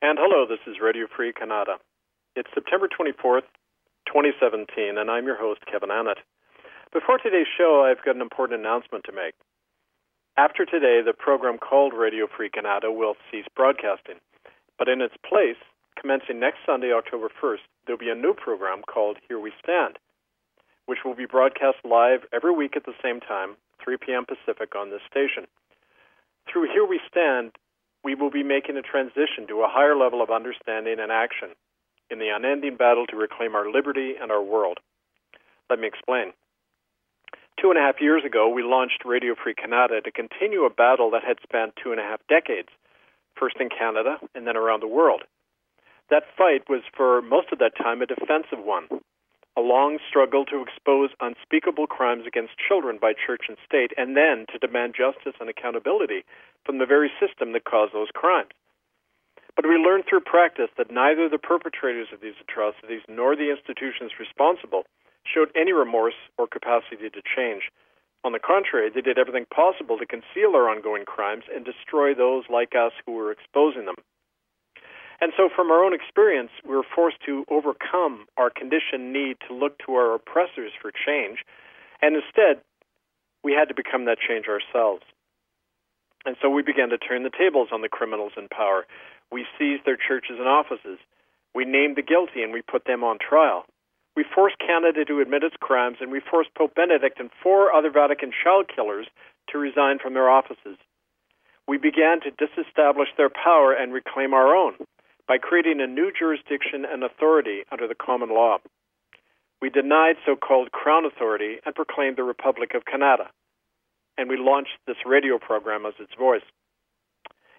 And hello, this is Radio Free Canada. It's September 24th, 2017, and I'm your host, Kevin Annett. Before today's show, I've got an important announcement to make. After today, the program called Radio Free Canada will cease broadcasting. But in its place, commencing next Sunday, October 1st, there'll be a new program called Here We Stand, which will be broadcast live every week at the same time, 3 p.m. Pacific, on this station. Through Here We Stand, we will be making a transition to a higher level of understanding and action in the unending battle to reclaim our liberty and our world. Let me explain. Two and a half years ago, we launched Radio Free Canada to continue a battle that had spanned two and a half decades, first in Canada and then around the world. That fight was, for most of that time, a defensive one, a long struggle to expose unspeakable crimes against children by church and state, and then to demand justice and accountability from the very system that caused those crimes. But we learned through practice that neither the perpetrators of these atrocities nor the institutions responsible showed any remorse or capacity to change. On the contrary, they did everything possible to conceal their ongoing crimes and destroy those like us who were exposing them. And so, from our own experience, we were forced to overcome our conditioned need to look to our oppressors for change, and instead, we had to become that change ourselves. And so we began to turn the tables on the criminals in power. We seized their churches and offices. We named the guilty and we put them on trial. We forced Canada to admit its crimes, and we forced Pope Benedict and four other Vatican child killers to resign from their offices. We began to disestablish their power and reclaim our own by creating a new jurisdiction and authority under the common law. We denied so called Crown authority and proclaimed the Republic of Canada. And we launched this radio program as its voice.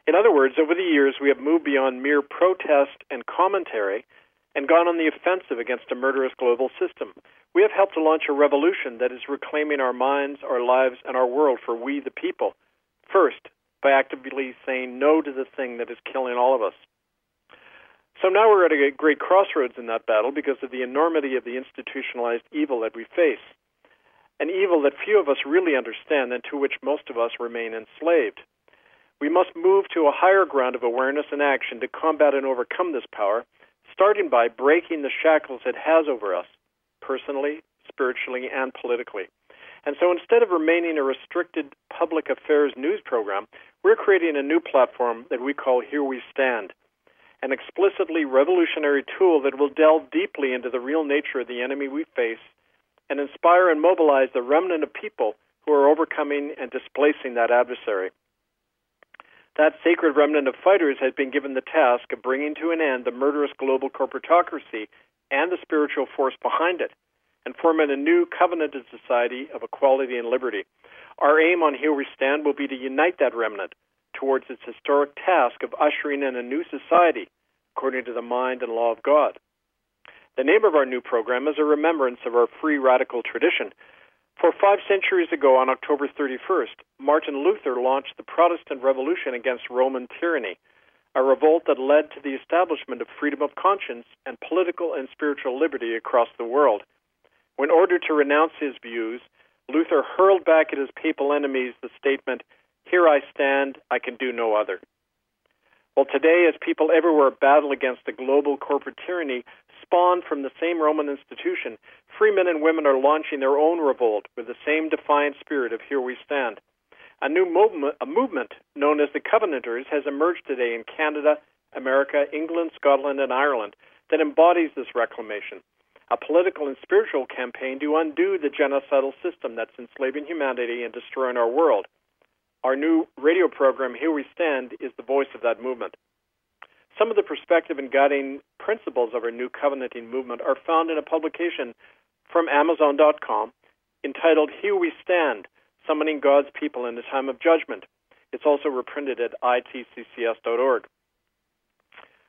In other words, over the years, we have moved beyond mere protest and commentary and gone on the offensive against a murderous global system. We have helped to launch a revolution that is reclaiming our minds, our lives, and our world for we, the people. First, by actively saying no to the thing that is killing all of us. So now we're at a great crossroads in that battle because of the enormity of the institutionalized evil that we face. An evil that few of us really understand and to which most of us remain enslaved. We must move to a higher ground of awareness and action to combat and overcome this power starting by breaking the shackles it has over us, personally, spiritually, and politically. And so instead of remaining a restricted public affairs news program, we're creating a new platform that we call Here We Stand, an explicitly revolutionary tool that will delve deeply into the real nature of the enemy we face and inspire and mobilize the remnant of people who are overcoming and displacing that adversary. That sacred remnant of fighters has been given the task of bringing to an end the murderous global corporatocracy and the spiritual force behind it, and forming a new covenanted society of equality and liberty. Our aim on Here We Stand will be to unite that remnant towards its historic task of ushering in a new society according to the mind and law of God. The name of our new program is a remembrance of our free radical tradition, for five centuries ago, on October 31st, Martin Luther launched the Protestant Revolution against Roman tyranny, a revolt that led to the establishment of freedom of conscience and political and spiritual liberty across the world. When ordered to renounce his views, Luther hurled back at his papal enemies the statement, Here I stand, I can do no other. Well, today, as people everywhere battle against the global corporate tyranny spawned from the same Roman institution, free men and women are launching their own revolt with the same defiant spirit of Here We Stand. A new movement, a movement known as the Covenanters has emerged today in Canada, America, England, Scotland, and Ireland that embodies this reclamation. A political and spiritual campaign to undo the genocidal system that's enslaving humanity and destroying our world. Our new radio program, Here We Stand, is the voice of that movement. Some of the perspective and guiding principles of our new covenanting movement are found in a publication from Amazon.com entitled Here We Stand Summoning God's People in the Time of Judgment. It's also reprinted at itccs.org.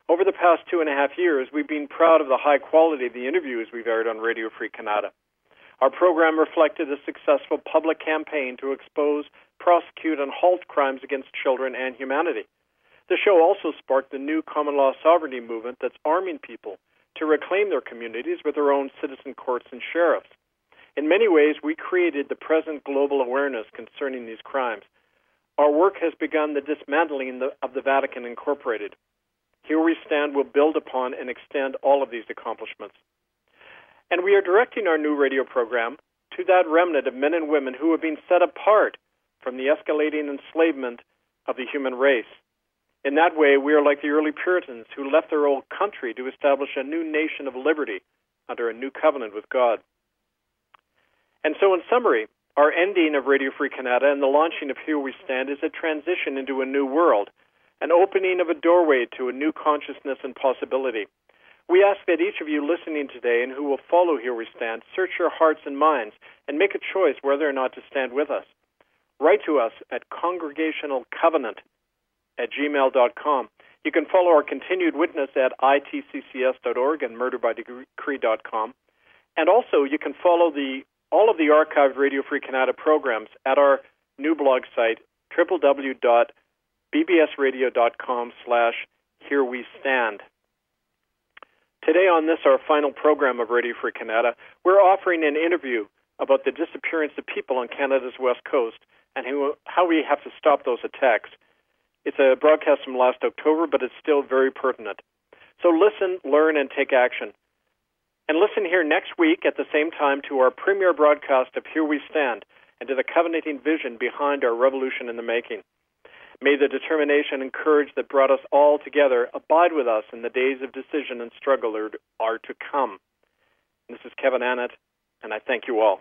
Over the past two and a half years, we've been proud of the high quality of the interviews we've aired on Radio Free Canada. Our program reflected a successful public campaign to expose prosecute, and halt crimes against children and humanity. The show also sparked the new common law sovereignty movement that's arming people to reclaim their communities with their own citizen courts and sheriffs. In many ways, we created the present global awareness concerning these crimes. Our work has begun the dismantling of the Vatican Incorporated. Here We Stand will build upon and extend all of these accomplishments. And we are directing our new radio program to that remnant of men and women who have been set apart from the escalating enslavement of the human race. In that way, we are like the early Puritans who left their old country to establish a new nation of liberty under a new covenant with God. And so, in summary, our ending of Radio Free Canada and the launching of Here We Stand is a transition into a new world, an opening of a doorway to a new consciousness and possibility. We ask that each of you listening today and who will follow Here We Stand search your hearts and minds and make a choice whether or not to stand with us. Write to us at congregationalcovenant at gmail.com. You can follow our continued witness at itccs.org and murderbydecree.com. And also, you can follow the all of the archived Radio Free Canada programs at our new blog site, www.bbsradio.com slash Here We Stand. Today on this, our final program of Radio Free Canada, we're offering an interview about the disappearance of people on Canada's west coast and how we have to stop those attacks. It's a broadcast from last October, but it's still very pertinent. So listen, learn, and take action. And listen here next week at the same time to our premiere broadcast of Here We Stand and to the covenanting vision behind our revolution in the making. May the determination and courage that brought us all together abide with us in the days of decision and struggle that are to come. This is Kevin Annett, and I thank you all.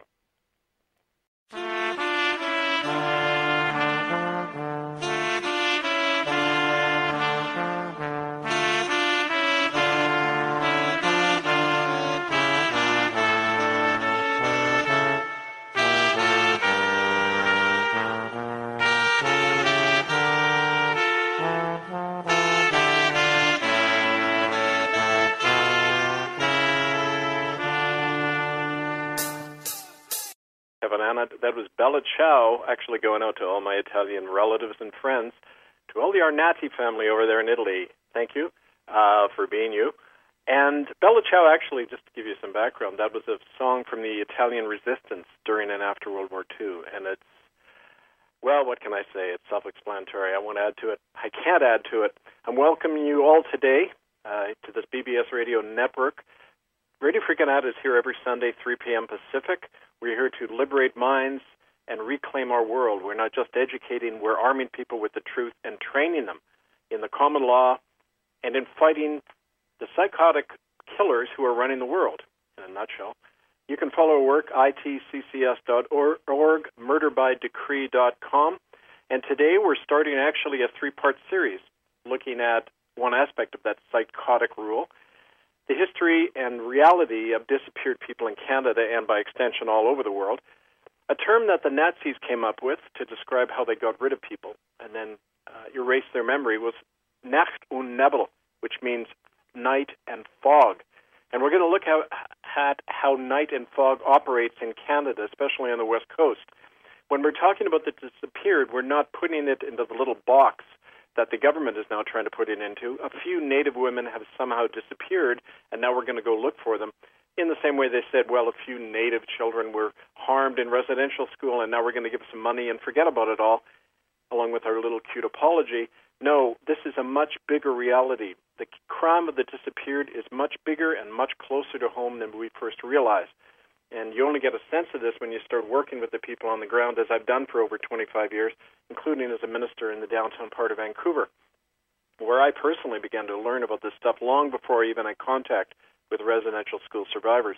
That was Bella Ciao, actually going out to all my Italian relatives and friends, to all the Arnatti family over there in Italy. Thank you uh, for being you. And Bella Ciao, actually, just to give you some background, that was a song from the Italian resistance during and after World War II. And it's, well, what can I say? It's self explanatory. I won't add to it. I can't add to it. I'm welcoming you all today uh, to this BBS radio network. Radio Free Out is here every Sunday, 3 p.m. Pacific. We're here to liberate minds and reclaim our world. We're not just educating, we're arming people with the truth and training them in the common law and in fighting the psychotic killers who are running the world, in a nutshell. You can follow our work, itccs.org, murderbydecree.com. And today we're starting actually a three part series looking at one aspect of that psychotic rule the history and reality of disappeared people in Canada and by extension all over the world, a term that the Nazis came up with to describe how they got rid of people and then uh, erase their memory was Nacht und Nebel, which means night and fog. And we're going to look at how night and fog operates in Canada, especially on the West Coast. When we're talking about the disappeared, we're not putting it into the little box that the government is now trying to put it into. A few Native women have somehow disappeared, and now we're going to go look for them. In the same way they said, well, a few Native children were harmed in residential school, and now we're going to give some money and forget about it all, along with our little cute apology. No, this is a much bigger reality. The crime of the disappeared is much bigger and much closer to home than we first realized. And you only get a sense of this when you start working with the people on the ground, as I've done for over 25 years, including as a minister in the downtown part of Vancouver, where I personally began to learn about this stuff long before even had contact with residential school survivors.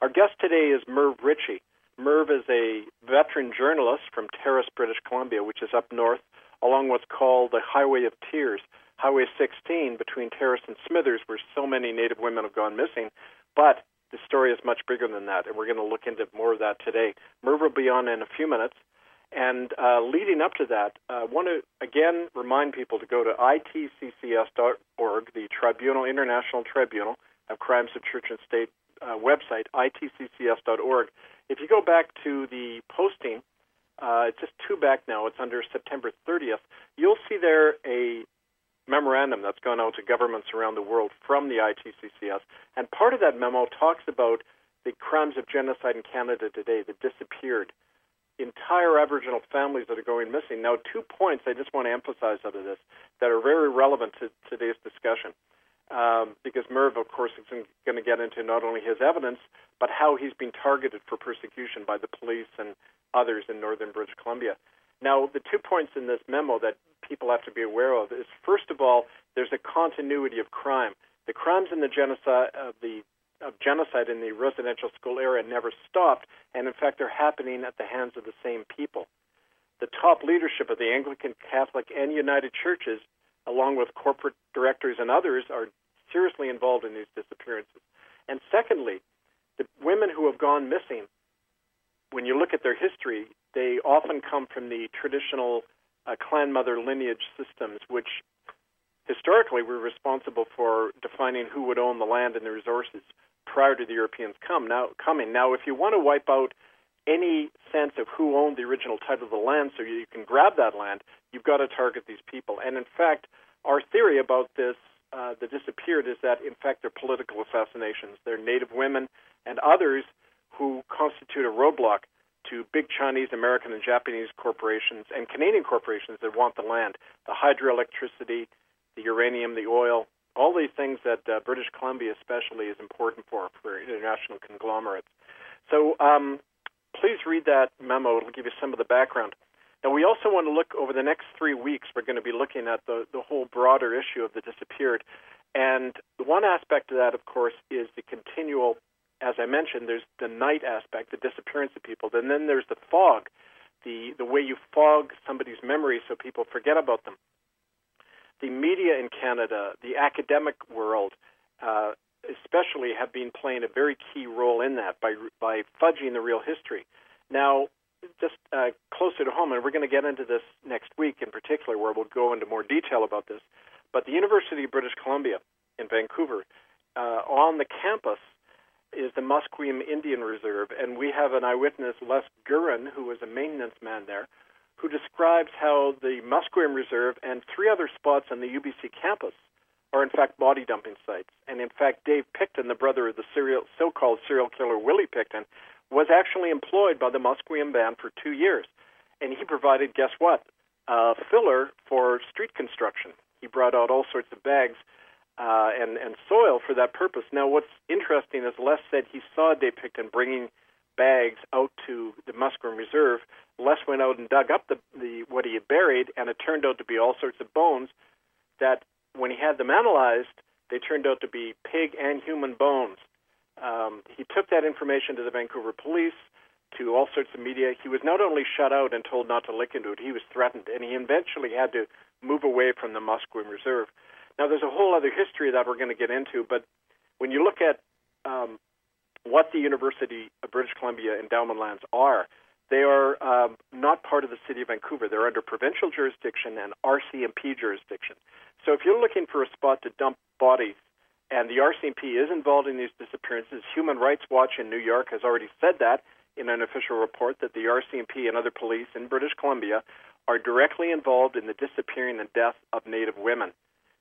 Our guest today is Merv Ritchie. Merv is a veteran journalist from Terrace, British Columbia, which is up north along what's called the Highway of Tears, Highway 16 between Terrace and Smithers, where so many Native women have gone missing. But the story is much bigger than that, and we're going to look into more of that today. Merv will be on in a few minutes. And uh, leading up to that, I uh, want to again remind people to go to itccs.org, the Tribunal International Tribunal of Crimes of Church and State uh, website, itccs.org. If you go back to the posting, uh, it's just two back now. It's under September 30th. You'll see there a memorandum that's gone out to governments around the world from the ITCCS. And part of that memo talks about the crimes of genocide in Canada today that disappeared entire Aboriginal families that are going missing. Now, two points I just want to emphasize out of this that are very relevant to today's discussion. Um, because Merv, of course, is going to get into not only his evidence, but how he's been targeted for persecution by the police and others in northern British Columbia. Now, the two points in this memo that people have to be aware of is, first of all, there's a continuity of crime. The crimes in the genocide, uh, the of genocide in the residential school area never stopped, and in fact, they're happening at the hands of the same people. The top leadership of the Anglican, Catholic, and United Churches, along with corporate directors and others, are seriously involved in these disappearances. And secondly, the women who have gone missing, when you look at their history, they often come from the traditional uh, clan mother lineage systems, which historically were responsible for defining who would own the land and the resources prior to the Europeans come now coming. Now, if you want to wipe out any sense of who owned the original title of the land, so you can grab that land, you've got to target these people. And in fact, our theory about this, uh, the disappeared, is that in fact they're political assassinations. They're Native women and others who constitute a roadblock to big Chinese, American, and Japanese corporations and Canadian corporations that want the land, the hydroelectricity, the uranium, the oil, all these things that uh, British Columbia especially is important for for international conglomerates. So um, please read that memo. It'll give you some of the background. Now we also want to look over the next three weeks. We're going to be looking at the the whole broader issue of the disappeared, and one aspect of that, of course, is the continual. As I mentioned, there's the night aspect, the disappearance of people, and then there's the fog, the the way you fog somebody's memory so people forget about them the media in Canada, the academic world, uh, especially, have been playing a very key role in that by by fudging the real history. Now, just uh, closer to home, and we're going to get into this next week in particular, where we'll go into more detail about this. But the University of British Columbia in Vancouver, uh, on the campus, is the Musqueam Indian Reserve, and we have an eyewitness, Les Guerin, who was a maintenance man there, who describes how the Musqueam Reserve and three other spots on the UBC campus are in fact body dumping sites. And in fact, Dave Pickton, the brother of the serial, so-called serial killer Willie Pickton, was actually employed by the Musqueam band for two years, and he provided, guess what, uh, filler for street construction. He brought out all sorts of bags uh, and and soil for that purpose. Now, what's interesting is Les said he saw Pickton bringing bags out to the Musqueam Reserve. Les went out and dug up the, the what he had buried, and it turned out to be all sorts of bones that, when he had them analyzed, they turned out to be pig and human bones. Um, he took that information to the Vancouver police, to all sorts of media. He was not only shut out and told not to look into it, he was threatened, and he eventually had to move away from the Musqueam Reserve. Now, there's a whole other history that we're going to get into, but when you look at um, what the University of British Columbia endowment lands are. They are um, not part of the city of Vancouver. They're under provincial jurisdiction and RCMP jurisdiction. So if you're looking for a spot to dump bodies, and the RCMP is involved in these disappearances, Human Rights Watch in New York has already said that in an official report that the RCMP and other police in British Columbia are directly involved in the disappearing and death of Native women.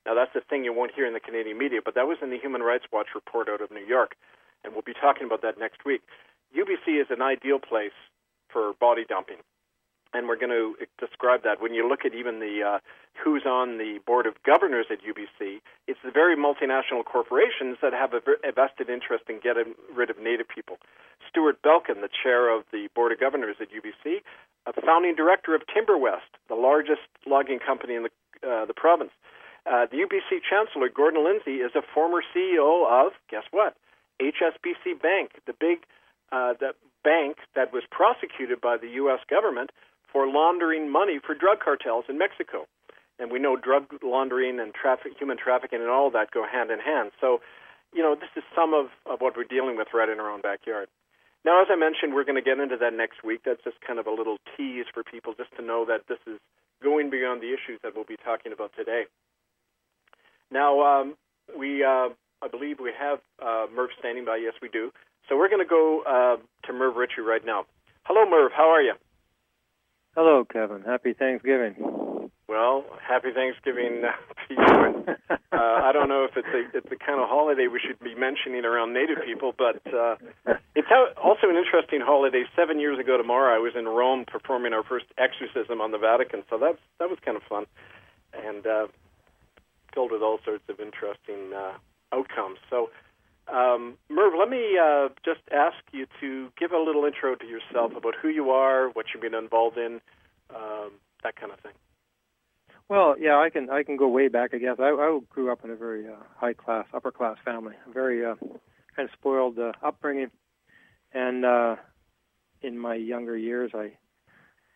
Now, that's the thing you won't hear in the Canadian media, but that was in the Human Rights Watch report out of New York and we'll be talking about that next week. UBC is an ideal place for body dumping, and we're going to describe that. When you look at even the uh, who's on the board of governors at UBC, it's the very multinational corporations that have a, vested interest in getting rid of Native people. Stuart Belkin, the chair of the board of governors at UBC, a founding director of TimberWest, the largest logging company in the uh, the province. Uh, the UBC chancellor, Gordon Lindsay, is a former CEO of, guess what? HSBC Bank, the big uh, the bank that was prosecuted by the U.S. government for laundering money for drug cartels in Mexico. And we know drug laundering and traffic, human trafficking and all that go hand in hand. So, you know, this is some of, of what we're dealing with right in our own backyard. Now, as I mentioned, we're going to get into that next week. That's just kind of a little tease for people just to know that this is going beyond the issues that we'll be talking about today. Now, um, we uh, I believe we have uh, Merv standing by. Yes, we do. So we're going to go uh, to Merv Ritchie right now. Hello, Merv. How are you? Hello, Kevin. Happy Thanksgiving. Well, happy Thanksgiving to you. And, uh, I don't know if it's a it's the kind of holiday we should be mentioning around Native people, but uh, it's also an interesting holiday. Seven years ago tomorrow, I was in Rome performing our first exorcism on the Vatican, so that's that was kind of fun, and uh, filled with all sorts of interesting uh, outcomes. So. Um, Merv, let me uh, just ask you to give a little intro to yourself about who you are, what you've been involved in, um, that kind of thing. Well, yeah, I can I can go way back. I guess I, I grew up in a very uh, high class, upper class family, a very uh, kind of spoiled uh, upbringing, and uh, in my younger years, I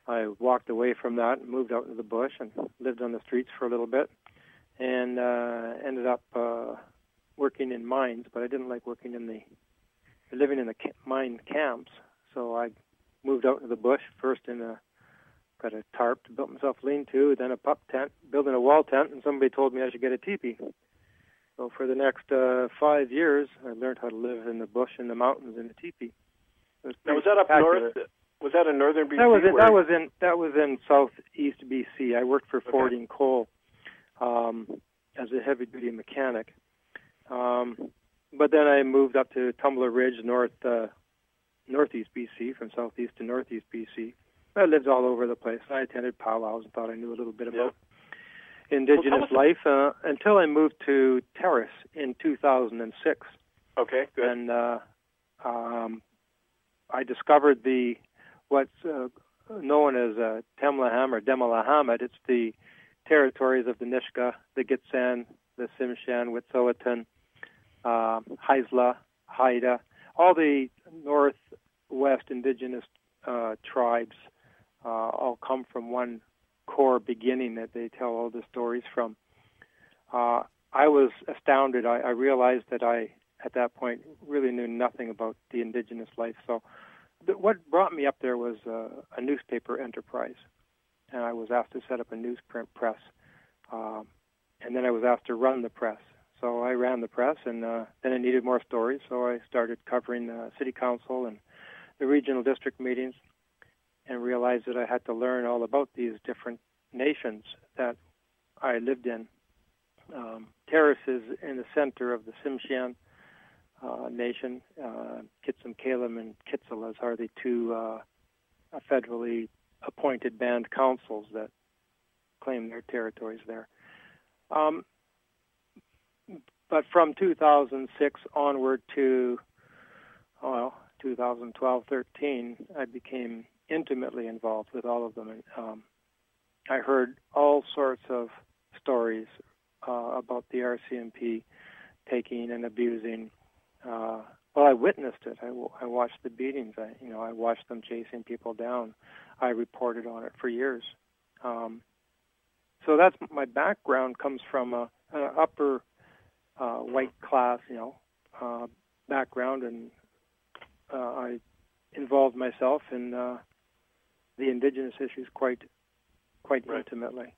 I walked away from that and moved out into the bush and lived on the streets for a little bit, and uh, ended up uh, working in mines. But I didn't like working in the living in the mine camps, so I moved out into the bush first in a got a tarp to build myself lean-to, then a pup tent, building a wall tent, and somebody told me I should get a teepee. So for the next uh, five years, I learned how to live in the bush in the mountains in a teepee. Was now, was that up north? Was that in northern BC? That was in, that was in that was in southeast BC. I worked for okay. Fording Coal um, as a heavy-duty mechanic. Um, but then I moved up to Tumbler Ridge, north uh, northeast BC, from southeast to northeast BC, I lived all over the place. I attended powwows and thought I knew a little bit about yeah. Indigenous well, life uh, until I moved to Terrace in 2006. Okay, good. And uh, um, I discovered the what's uh, known as uh, Temlaham or Dimlahamid. It's the territories of the Nisga'a, the Gitxsan, the Tsimshian, Wet'suwet'en, uh, Haisla, Haida, all the northwest indigenous uh, tribes uh, all come from one core beginning that they tell all the stories from. Uh, I was astounded. I, I realized that I, at that point, really knew nothing about the indigenous life. So, th- what brought me up there was uh, a newspaper enterprise, and I was asked to set up a newsprint press, um, and then I was asked to run the press. So I ran the press, and uh, then I needed more stories, so I started covering the city council and the regional district meetings and realized that I had to learn all about these different nations that I lived in. Um, Terrace is in the center of the Tsimshian uh, nation. Uh, Kitsum and Kitselas are the two uh, federally appointed band councils that claim their territories there. Um, but from 2006 onward to, well, 2012 13, I became intimately involved with all of them. And, um, I heard all sorts of stories uh, about the RCMP taking and abusing. Uh, well, I witnessed it. I, I watched the beatings. I, you know, I watched them chasing people down. I reported on it for years. Um, so that's my background comes from a, a upper uh, white class, you know, uh, background, and uh, I involved myself in uh, the indigenous issues quite quite right. intimately.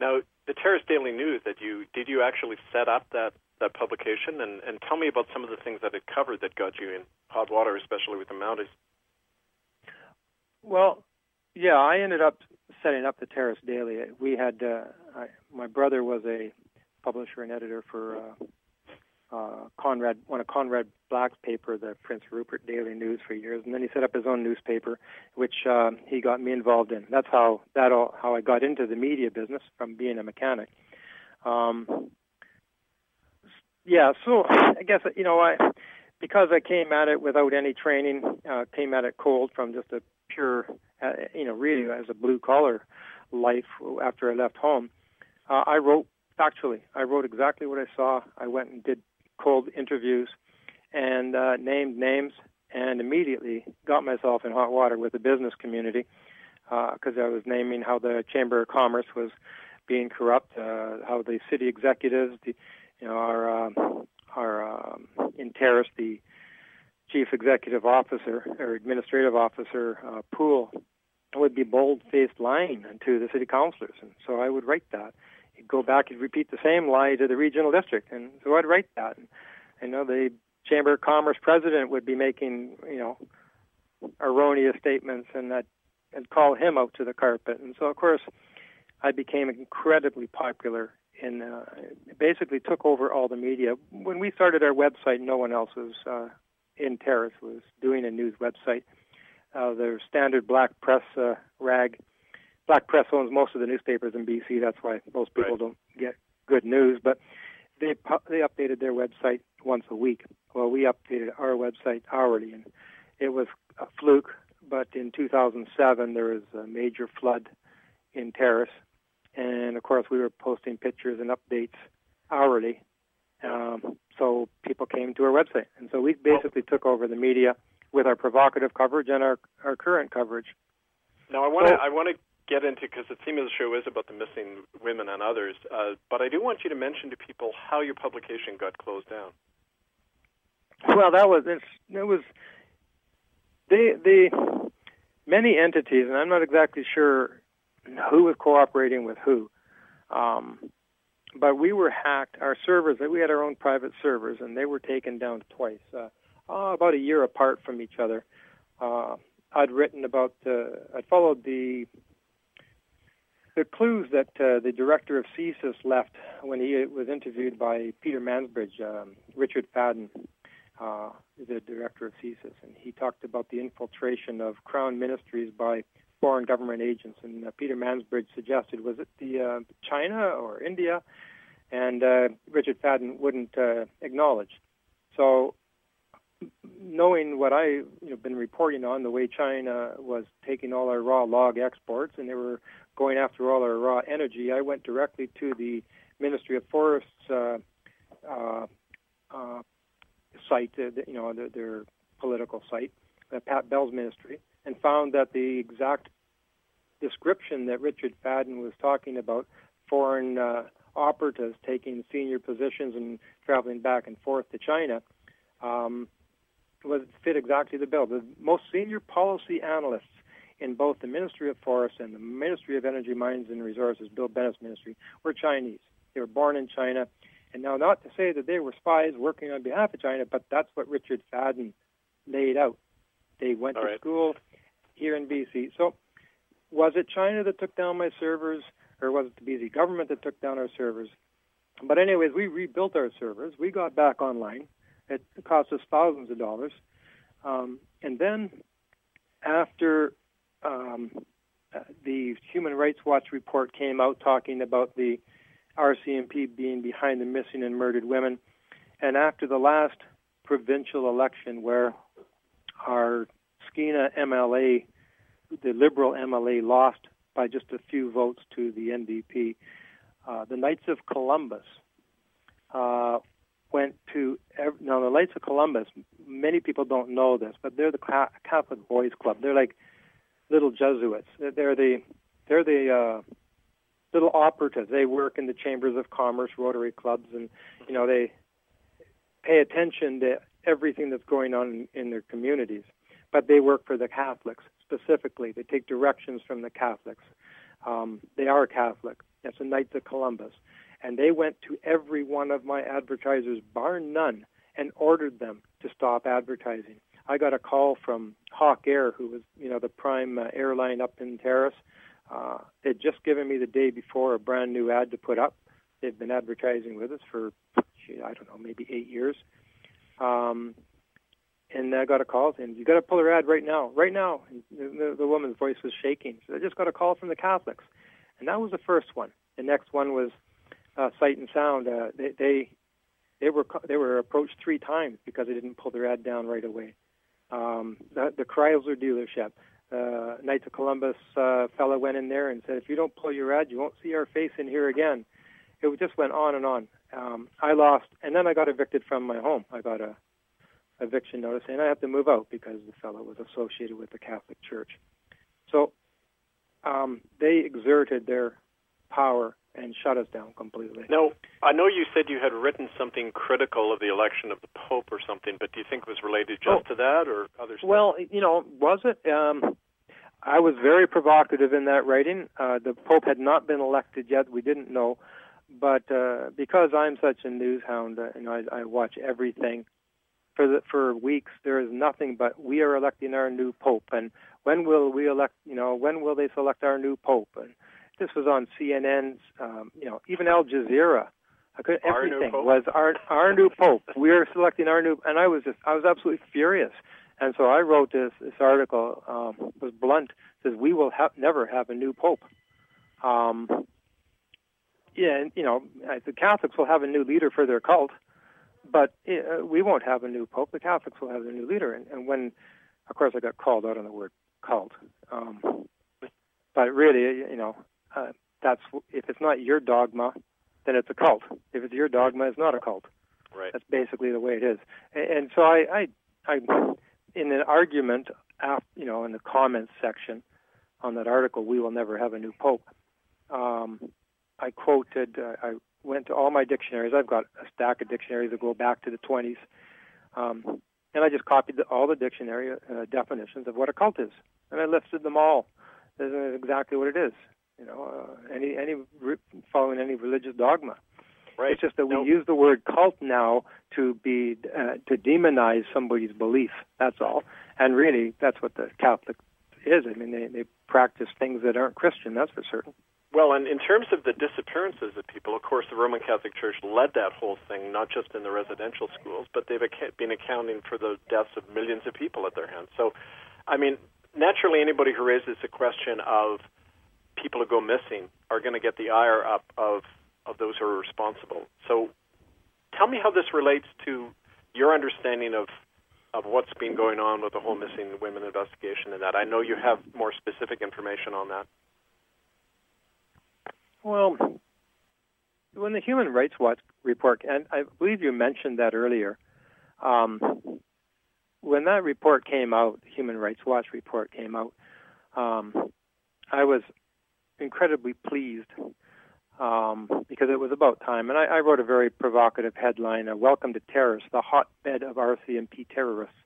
Now, the Terrace Daily News that you did you actually set up that that publication and and tell me about some of the things that it covered that got you in hot water, especially with the Mounties. Well, yeah, I ended up setting up the Terrace Daily. We had uh, I, my brother was a publisher and editor for uh, uh, Conrad, one of Conrad Black's paper, the Prince Rupert Daily News, for years, and then he set up his own newspaper, which uh, he got me involved in. That's how that all how I got into the media business from being a mechanic. Um, yeah, so I guess you know I because I came at it without any training, uh, came at it cold from just a pure, uh, you know, really as a blue collar life after I left home. Uh, I wrote factually. I wrote exactly what I saw. I went and did cold interviews and uh, named names and immediately got myself in hot water with the business community because uh, I was naming how the Chamber of Commerce was being corrupt, uh, how the city executives, the, you know, our um, our um, in Terrace, the chief executive officer or administrative officer uh, Poole would be bold-faced lying to the city councilors, and so I would write that he'd go back and repeat the same lie to the regional district, and so I'd write that. And, you know, the Chamber of Commerce president would be making, you know, erroneous statements, and that and call him out to the carpet. And so, of course, I became incredibly popular and uh, basically took over all the media. When we started our website, no one else was uh, in Terrace was doing a news website. Uh, their standard black press uh, rag. Black press owns most of the newspapers in BC. That's why most people right. don't get good news. But they they updated their website once a week. Well, we updated our website hourly, and it was a fluke. But in 2007, there was a major flood in Terrace, and of course, we were posting pictures and updates hourly. Um, so people came to our website, and so we basically well, took over the media with our provocative coverage and our our current coverage. Now, I want to so, I want to get into because the theme of the show is about the missing women and others, uh, but I do want you to mention to people how your publication got closed down. Well, that was it. Was the the many entities, and I'm not exactly sure who was cooperating with who. Um, but we were hacked. Our servers, we had our own private servers, and they were taken down twice, uh, uh, about a year apart from each other. Uh, I'd written about, uh, I followed the the clues that uh, the director of CSIS left when he was interviewed by Peter Mansbridge, um, Richard Fadden, uh, the director of CSIS, and he talked about the infiltration of Crown ministries by foreign government agents. And uh, Peter Mansbridge suggested, was it the uh, China or India? And uh, Richard Fadden wouldn't uh, acknowledge. So, knowing what I you know been reporting on, the way China was taking all our raw log exports and they were going after all our raw energy, I went directly to the Ministry of Forests uh, uh, uh, site, uh, you know, their, their political site, uh, Pat Bell's ministry, and found that the exact description that Richard Fadden was talking about, foreign uh, operatives taking senior positions and traveling back and forth to China, um, was fit exactly the bill. The most senior policy analysts in both the Ministry of Forests and the Ministry of Energy, Mines and Resources, Bill Bennett's ministry, were Chinese. They were born in China. And now, not to say that they were spies working on behalf of China, but that's what Richard Fadden laid out. They went All to right. school here in BC. So was it China that took down my servers, or was it the BC government that took down our servers? But anyways, we rebuilt our servers. We got back online. It cost us thousands of dollars. Um, and then after um, uh, the Human Rights Watch report came out talking about the RCMP being behind the missing and murdered women, and after the last provincial election where our Skeena MLA the Liberal MLA lost by just a few votes to the NDP. Uh, the Knights of Columbus uh, went to now the Knights of Columbus. Many people don't know this, but they're the Catholic Boys Club. They're like little Jesuits. They're the they're the uh, little operatives. They work in the chambers of commerce, Rotary clubs, and you know they pay attention to everything that's going on in, in their communities. But they work for the Catholics specifically. They take directions from the Catholics. Um, they are Catholic. That's the Knights of Columbus. And they went to every one of my advertisers, bar none, and ordered them to stop advertising. I got a call from Hawkair, who was, you know, the prime uh, airline up in Terrace. Uh, they'd just given me the day before a brand new ad to put up. They've been advertising with us for, I don't know, maybe eight years. Um, and I got a call saying, "You got to pull her ad right now, right now." And the, the woman's voice was shaking. So I just got a call from the Catholics, and that was the first one. The next one was uh, Sight and Sound. Uh, they, they they were they were approached three times because they didn't pull their ad down right away. Um, the, the Chrysler dealership, uh, Knights of Columbus uh, fellow went in there and said, "If you don't pull your ad, you won't see our face in here again." It just went on and on. Um, I lost, and then I got evicted from my home. I got a eviction notice, and I have to move out because the fellow was associated with the Catholic Church. So um, they exerted their power and shut us down completely. Now, I know you said you had written something critical of the election of the Pope or something, but do you think it was related just oh. to that or other stuff? Well, you know, was it? Um, I was very provocative in that writing. Uh, the Pope had not been elected yet. We didn't know. But uh, because I'm such a news hound, uh, you know, I, I watch everything for the, for weeks there is nothing but we are electing our new pope and when will we elect you know when will they select our new pope and this was on CNN's, um, you know, even Al Jazeera. I could, everything was our our new pope. We are selecting our new, and I was just I was absolutely furious. And so I wrote this this article. Um, was blunt. Says we will have never have a new pope. Um, yeah, and, you know, the Catholics will have a new leader for their cult, but uh, we won't have a new pope. The Catholics will have a new leader. And, and when, of course, I got called out on the word cult. Um, but really, you know, uh, that's if it's not your dogma, then it's a cult. If it's your dogma, it's not a cult. Right. That's basically the way it is. And, and so I, I, I, in an argument, after, you know, in the comments section on that article, we will never have a new pope. Um, I quoted, uh, I went to all my dictionaries. I've got a stack of dictionaries that go back to the 20s. Um, and I just copied the, all the dictionary uh, definitions of what a cult is. And I listed them all. This is exactly what it is. You know, uh, any any re- following any religious dogma. Right. It's just that we use the word cult now to be uh, to demonize somebody's belief. That's all. And really, that's what the Catholic is. I mean, they they practice things that aren't Christian. That's for certain. Well, and in terms of the disappearances of people, of course, the Roman Catholic Church led that whole thing, not just in the residential schools, but they've been accounting for the deaths of millions of people at their hands. So, I mean, naturally, anybody who raises the question of people who go missing are going to get the ire up of of those who are responsible. So, tell me how this relates to your understanding of of what's been going on with the whole missing women investigation and that. I know you have more specific information on that. Well, when the Human Rights Watch report, and I believe you mentioned that earlier, um, when that report came out, the Human Rights Watch report came out, um, I was incredibly pleased um, because it was about time. And I, I wrote a very provocative headline, uh, Welcome to Terrorists, the hotbed of RCMP terrorists.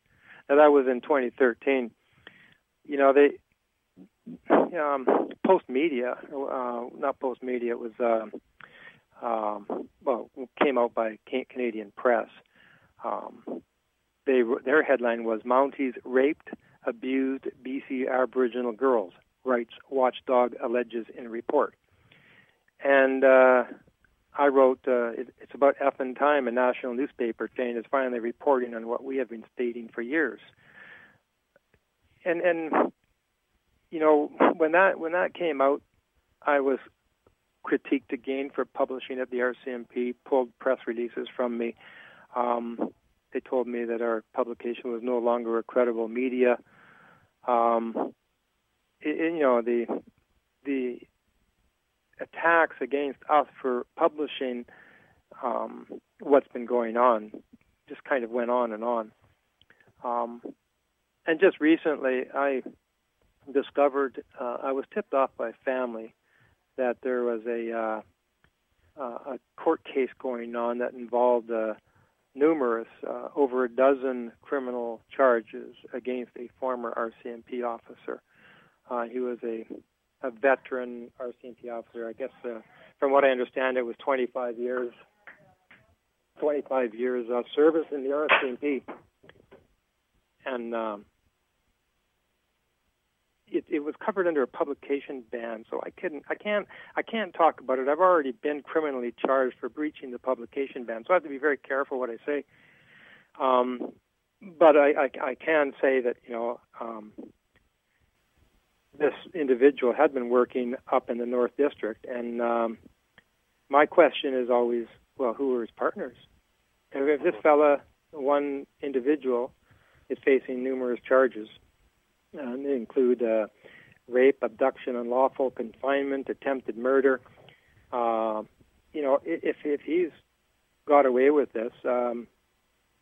Now, that was in 2013. You know, they um, Postmedia, uh, not Postmedia, it was uh, um, well came out by Canadian Press. Um, they their headline was Mounties raped, abused BC Aboriginal girls. Rights watchdog alleges in report. And uh, I wrote, uh, it, it's about effing time. A national newspaper chain is finally reporting on what we have been stating for years. And and you know, when that when that came out, I was critiqued again for publishing at the RCMP, pulled press releases from me. Um, they told me that our publication was no longer a credible media. Um, it, you know, the the attacks against us for publishing um, what's been going on just kind of went on and on. Um, and just recently, I discovered uh, I was tipped off by family that there was a uh, uh, a court case going on that involved uh, numerous, uh, over a dozen criminal charges against a former RCMP officer. Uh, he was a a veteran RCMP officer. I guess, uh, from what I understand, it was 25 years, 25 years of service in the RCMP, and um, it, it was covered under a publication ban, so I couldn't, I can't, I can't talk about it. I've already been criminally charged for breaching the publication ban, so I have to be very careful what I say. Um, but I, I, I can say that you know um, this individual had been working up in the North District, and um, my question is always, well, who are his partners? If this fella, one individual, is facing numerous charges, uh, they include uh, rape, abduction, unlawful confinement, attempted murder. Uh, you know, if if he's got away with this, um,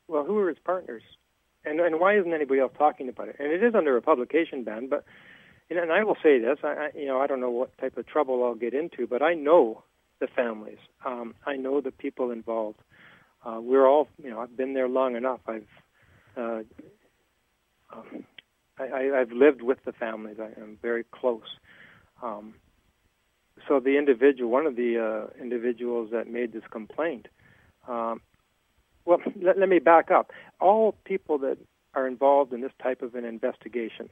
well, who are his partners? And and why isn't anybody else talking about it? And it is under a publication ban, but and I will say this, I, I you know, I don't know what type of trouble I'll get into, but I know the families. Um, I know the people involved. Uh, we're all, you know, I've been there long enough. I've uh, um, I, I've lived with the families. I am very close. Um, so the individual, one of the uh, individuals that made this complaint, um, well, let, let me back up. All people that are involved in this type of an investigation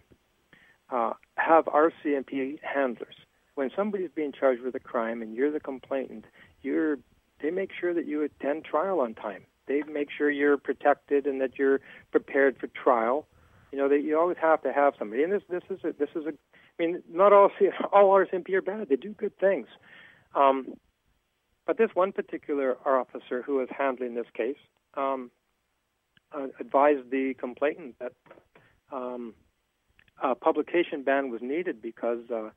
uh, have RCMP handlers. when somebody's being charged with a crime and you're the complainant, you're they make sure that you attend trial on time. They make sure you're protected and that you're prepared for trial. You know that you always have to have somebody. And this this is a, this is a. I mean, not all all RCMP are bad. They do good things. Um, but this one particular officer who was handling this case um, uh, advised the complainant that um, a publication ban was needed because uh,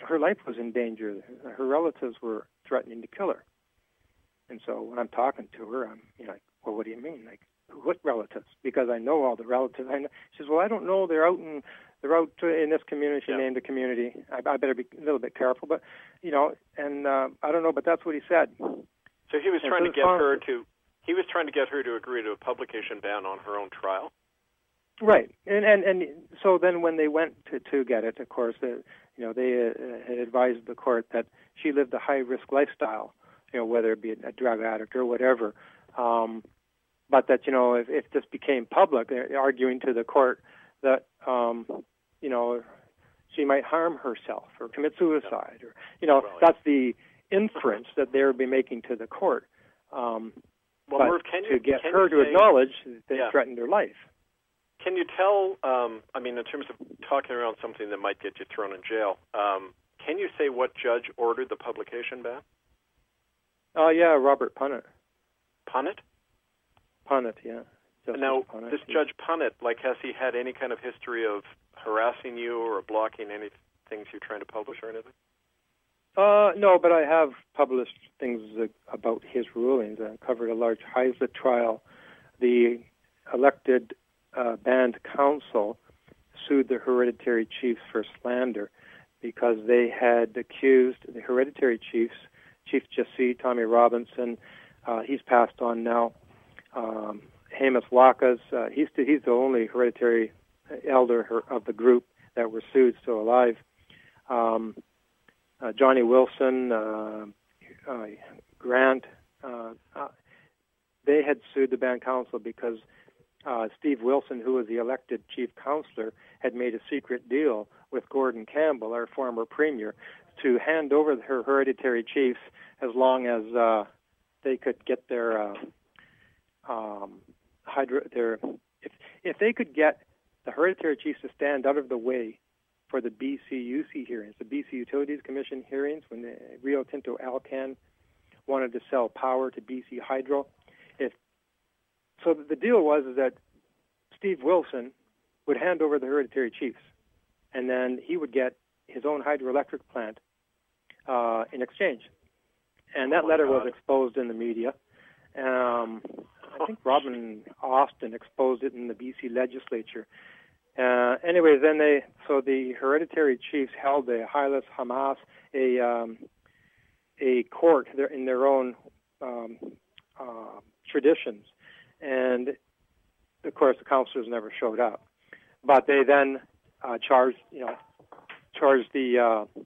her life was in danger. Her relatives were threatening to kill her. And so when I'm talking to her, I'm you know, like, well, what do you mean? Like, what relatives? Because I know all the relatives. I know. She says, well, I don't know. They're out in they're out in this community. She yeah. named the community. I, I better be a little bit careful, but you know, and uh, I don't know, but that's what he said. So he was and trying so to get her to he was trying to get her to agree to a publication ban on her own trial. Right, and and and so then when they went to to get it, of course, uh, you know, they uh, had advised the court that she lived a high risk lifestyle, you know, whether it be a drug addict or whatever. Um, but that you know, if, if this became public, they're arguing to the court that um, you know she might harm herself or commit suicide, or you know, that's the inference that they would be making to the court. Um, well, but Merv, can you, to get can her to say, acknowledge they yeah. threatened her life. Can you tell? Um, I mean, in terms of talking around something that might get you thrown in jail, um, can you say what judge ordered the publication ban? Oh uh, yeah, Robert Punnett. Punnett. Punnett, yeah. Justice now, Punnett, this Judge Punnett, like, has he had any kind of history of harassing you or blocking any things you're trying to publish or anything? Uh, no, but I have published things about his rulings. I covered a large Haisla trial. The elected uh, band council sued the hereditary chiefs for slander because they had accused the hereditary chiefs, Chief Jesse, Tommy Robinson, uh, he's passed on now, um, Hamos Wakas, uh, he's, the, he's the only hereditary elder of the group that were sued still alive. Um, uh, Johnny Wilson, uh, uh, Grant, uh, uh, they had sued the band council because uh, Steve Wilson, who was the elected chief counselor, had made a secret deal with Gordon Campbell, our former premier, to hand over her hereditary chiefs as long as they could get their um, hydro their if if they could get the hereditary chiefs to stand out of the way for the BCUC hearings, the BC Utilities Commission hearings, when the Rio Tinto Alcan wanted to sell power to BC Hydro. If so, the deal was is that Steve Wilson would hand over the hereditary chiefs, and then he would get his own hydroelectric plant uh, in exchange. And that oh letter God. was exposed in the media. Um, I think Robin Austin exposed it in the BC legislature. Uh, anyways, then they so the hereditary chiefs held a Haile Hamas a um, a court in their own um, uh, traditions, and of course the counselors never showed up. But they then uh, charged you know charged the uh,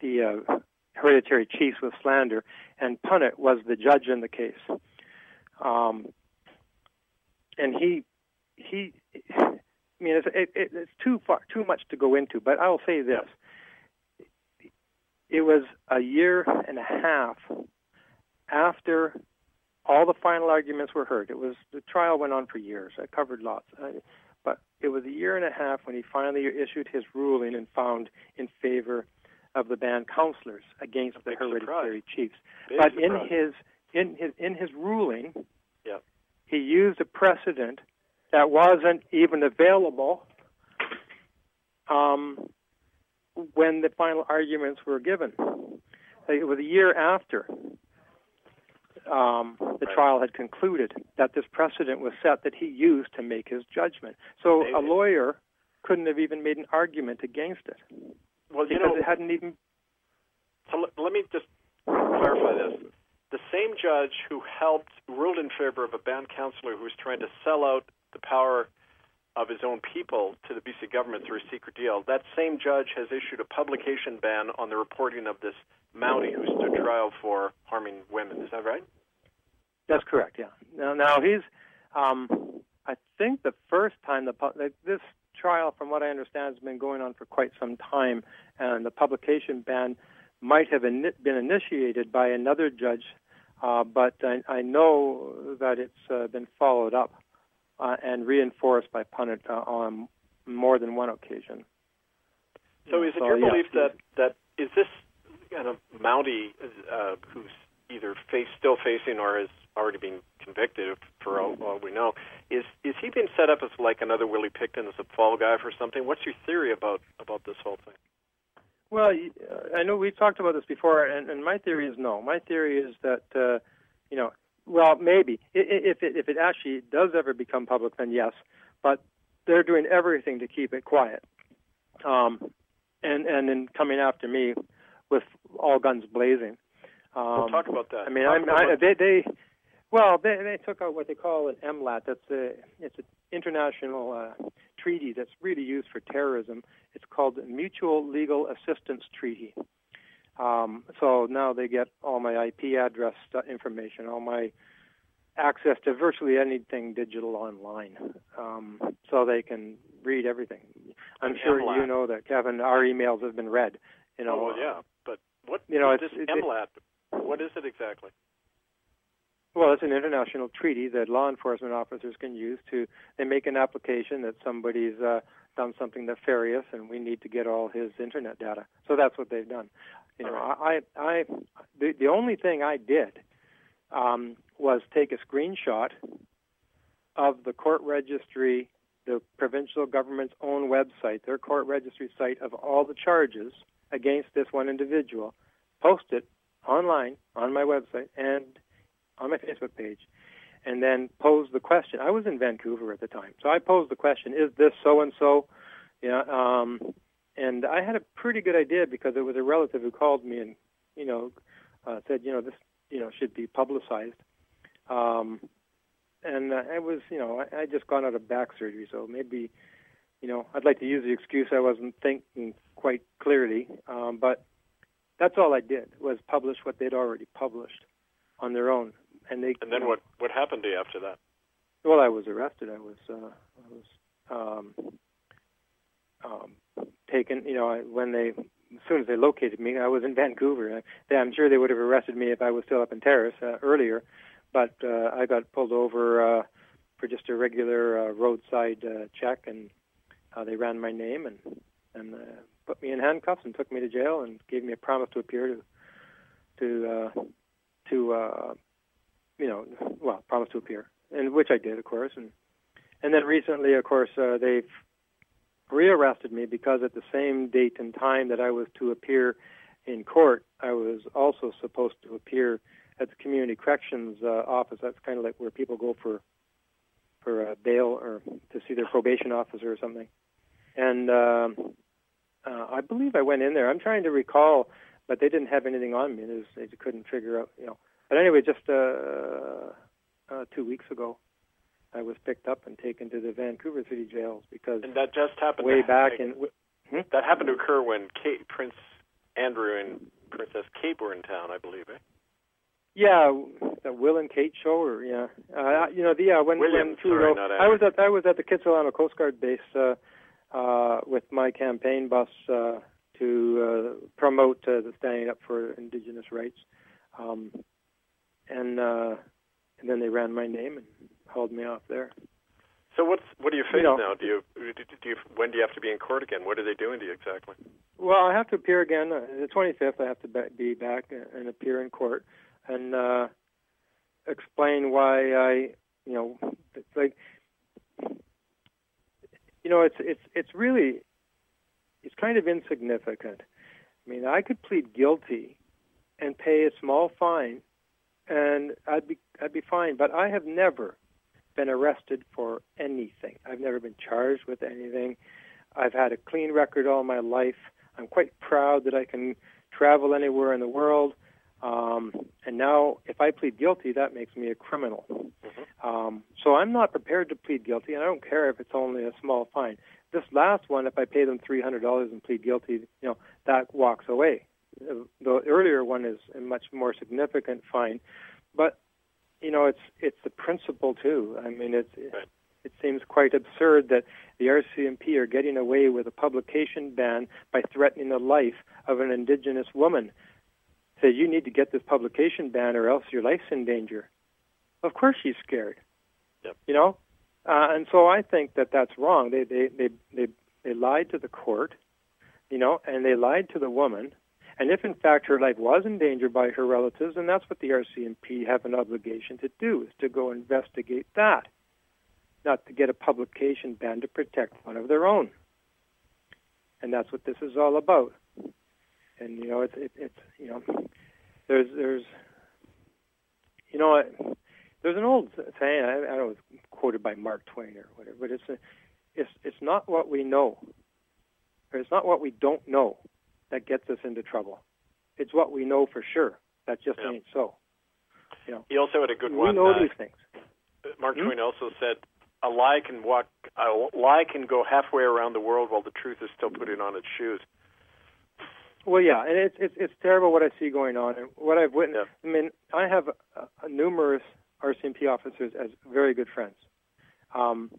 the uh, hereditary chiefs with slander, and Punnett was the judge in the case. Um, and he he I mean, it's, it, it's too far, too much to go into. But I'll say this: it was a year and a half after all the final arguments were heard. It was the trial went on for years. I covered lots, but it was a year and a half when he finally issued his ruling and found in favor of the band counselors against the hereditary surprise. chiefs. Big but surprise. in his in his in his ruling, Yep. he used a precedent that wasn't even available um, when the final arguments were given. It was a year after um, the Right. trial had concluded that this precedent was set that he used to make his judgment. So a lawyer couldn't have even made an argument against it Well, because know, it hadn't even. so let, let me just clarify this. The same judge who helped ruled in favor of a band counselor who was trying to sell out the power of his own people to the BC government through a secret deal. That same judge has issued a publication ban on the reporting of this Mountie who stood trial for harming women. Is that right? That's correct. Yeah. Now, now he's. Um, I think the first time the like, this trial, from what I understand, has been going on for quite some time, and the publication ban might have in, been initiated by another judge, uh, but I, I, know that it's uh, been followed up uh, and reinforced by Punnett uh, on more than one occasion. So, is it so, your yeah. belief that that is this kind of Mountie uh, who's either face, still facing or has already been convicted, for all, all, we know, is is he being set up as like another Willie Pickton as a fall guy for something? What's your theory about about this whole thing? Well, I know we've talked about this before, and, and my theory is no. My theory is that, uh, you know, well, maybe if it, if it actually does ever become public, then yes. But they're doing everything to keep it quiet, um, and and then coming after me with all guns blazing. Um, we'll talk about that. I mean, I'm, I, they they well they they took out what they call an MLAT. That's a it's an international uh, treaty that's really used for terrorism. It's called the Mutual Legal Assistance Treaty. Um, so now they get all my IP address information, all my access to virtually anything digital online, um, so they can read everything. I'm sure MLAT. you know that, Kevin. Our emails have been read. You know. Oh well, yeah, but what you know, it's, this it, MLAT. What is it exactly? Well, it's an international treaty that law enforcement officers can use to. They make an application that somebody's uh, done something nefarious, and we need to get all his internet data. So that's what they've done. You know, right. I, I, the, the only thing I did um, was take a screenshot of the court registry, the provincial government's own website, their court registry site of all the charges against this one individual, post it online on my website and on my Facebook page, and then posed the question. I was in Vancouver at the time, so I posed the question: Is this so and so? Yeah, um, and I had a pretty good idea because it was a relative who called me and you know uh, said, you know, this you know should be publicized. Um, and uh, I was, you know, I, I just gone out of back surgery, so maybe, you know, I'd like to use the excuse I wasn't thinking quite clearly, um, but that's all I did was publish what they'd already published on their own. And they. And then what? What happened to you after that? Well, I was arrested. I was. Uh, I was. Um, um, taken. You know, when they as soon as they located me, I was in Vancouver. I, I'm sure they would have arrested me if I was still up in Terrace uh, earlier, but uh, I got pulled over uh, for just a regular uh, roadside uh, check, and uh, they ran my name and and uh, put me in handcuffs and took me to jail and gave me a promise to appear to to uh, to uh, you know well promised to appear and which I did of course and and then recently of course uh, they've rearrested me because at the same date and time that I was to appear in court I was also supposed to appear at the community corrections uh, office that's kind of like where people go for for uh, bail or to see their probation officer or something and um, uh, I believe I went in there. I'm trying to recall, but they didn't have anything on me. Was, they couldn't figure out, you know. But anyway, just uh, uh, two weeks ago, I was picked up and taken to the Vancouver City jails because and that just happened way back in. Hmm? That happened to occur when Kate, Prince Andrew and Princess Kate were in town, I believe. Eh? Yeah, the Will and Kate show, or yeah, uh, you know, the yeah when William, when sorry, ago, I was at I was at the Kitsilano Coast Guard base. Uh, uh, with my campaign bus uh, to uh, promote uh, the standing up for Indigenous rights. Um, and uh, and then they ran my name and hauled me off there. So what's what do you face you know, now? Do you do you when do you have to be in court again? What are they doing to you exactly? Well, I have to appear again uh, the 25th. I have to be back and appear in court and uh, explain why I, you know, like you know, it's it's it's really it's kind of insignificant. I mean, I could plead guilty and pay a small fine, and I'd be I'd be fine. But I have never been arrested for anything. I've never been charged with anything. I've had a clean record all my life. I'm quite proud that I can travel anywhere in the world. Um, and now, if I plead guilty, that makes me a criminal. Mm-hmm. Um, so I'm not prepared to plead guilty, and I don't care if it's only a small fine. This last one, if I pay them three hundred dollars and plead guilty, you know that walks away. The earlier one is a much more significant fine, but you know it's it's the principle too. I mean, it's right. it seems quite absurd that the RCMP are getting away with a publication ban by threatening the life of an indigenous woman. Say, you need to get this publication ban or else your life's in danger. Of course she's scared. Yep. You know? Uh, and so I think that that's wrong. They, they, they, they, they lied to the court, you know, and they lied to the woman. And if in fact her life was in danger by her relatives, then that's what the RCMP have an obligation to do, is to go investigate that not to get a publication ban to protect one of their own. And that's what this is all about. And you know, it's it, it's you know, there's there's you know, there's an old saying I, I don't know, it's quoted by Mark Twain or whatever, but it's a, it's it's not what we know, or it's not what we don't know that gets us into trouble. It's what we know for sure that just yeah. ain't so. You know, he also had a good we one. We know uh, these things. Mark hmm? Twain also said, "A lie can walk, a lie can go halfway around the world while the truth is still putting on its shoes." Well, yeah, and it's it's it's terrible what I see going on, and what I've witnessed. Yeah. I mean, I have uh, numerous RCMP officers as very good friends, um,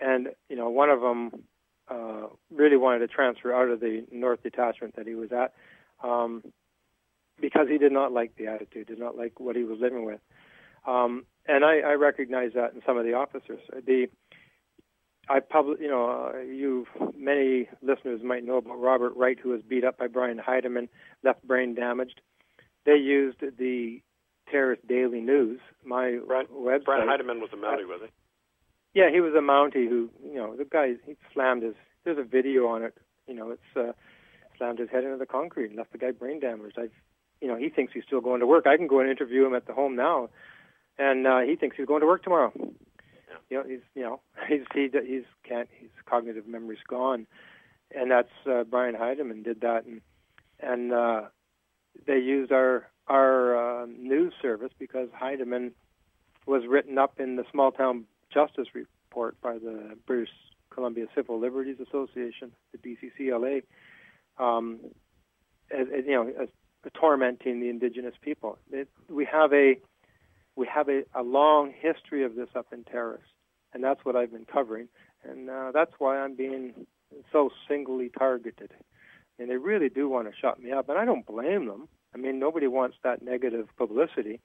and you know, one of them uh, really wanted to transfer out of the North Detachment that he was at um, because he did not like the attitude, did not like what he was living with, um, and I, I recognize that in some of the officers. The I public, you know, uh, you many listeners might know about Robert Wright, who was beat up by Brian Heidemann, left brain damaged. They used the Terrace Daily News, my Brian, website. Brian Heidemann was a Mountie, was he? Yeah, he was a Mountie who, you know, the guy he slammed his. There's a video on it. You know, it's uh, slammed his head into the concrete and left the guy brain damaged. I've, you know, he thinks he's still going to work. I can go and interview him at the home now, and uh, he thinks he's going to work tomorrow you know he's you know he's he he's can't his cognitive memory's gone and that's uh, Brian Heidemann did that and and uh they used our our uh, news service because Heidemann was written up in the small town justice report by the British Columbia Civil Liberties Association the BCCLA um as, as, you know as, tormenting the indigenous people it, we have a we have a, a long history of this up in Terrace, and that's what I've been covering, and uh, that's why I'm being so singly targeted. And they really do want to shut me up, and I don't blame them. I mean, nobody wants that negative publicity.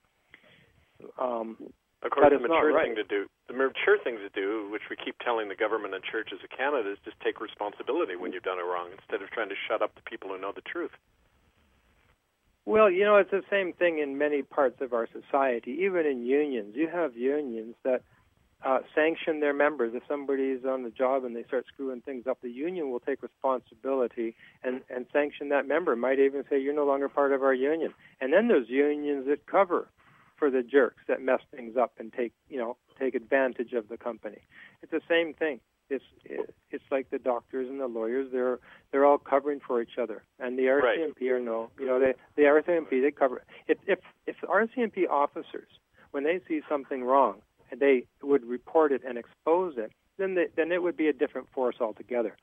Um, of course, the mature right. thing to do, the mature thing to do, which we keep telling the government and churches of Canada, is just take responsibility when you've done it wrong, instead of trying to shut up the people who know the truth. Well, you know, it's the same thing in many parts of our society, even in unions. You have unions that uh, sanction their members. If somebody's on the job and they start screwing things up, the union will take responsibility and, and sanction that member. Might even say, you're no longer part of our union. And then there's unions that cover for the jerks that mess things up and take, you know, take advantage of the company. It's the same thing. It's it's like the doctors and the lawyers. They're they're all covering for each other, and the RCMP right. are no. You know, they the RCMP they cover. If if if RCMP officers, when they see something wrong, and they would report it and expose it, then they, then it would be a different force altogether.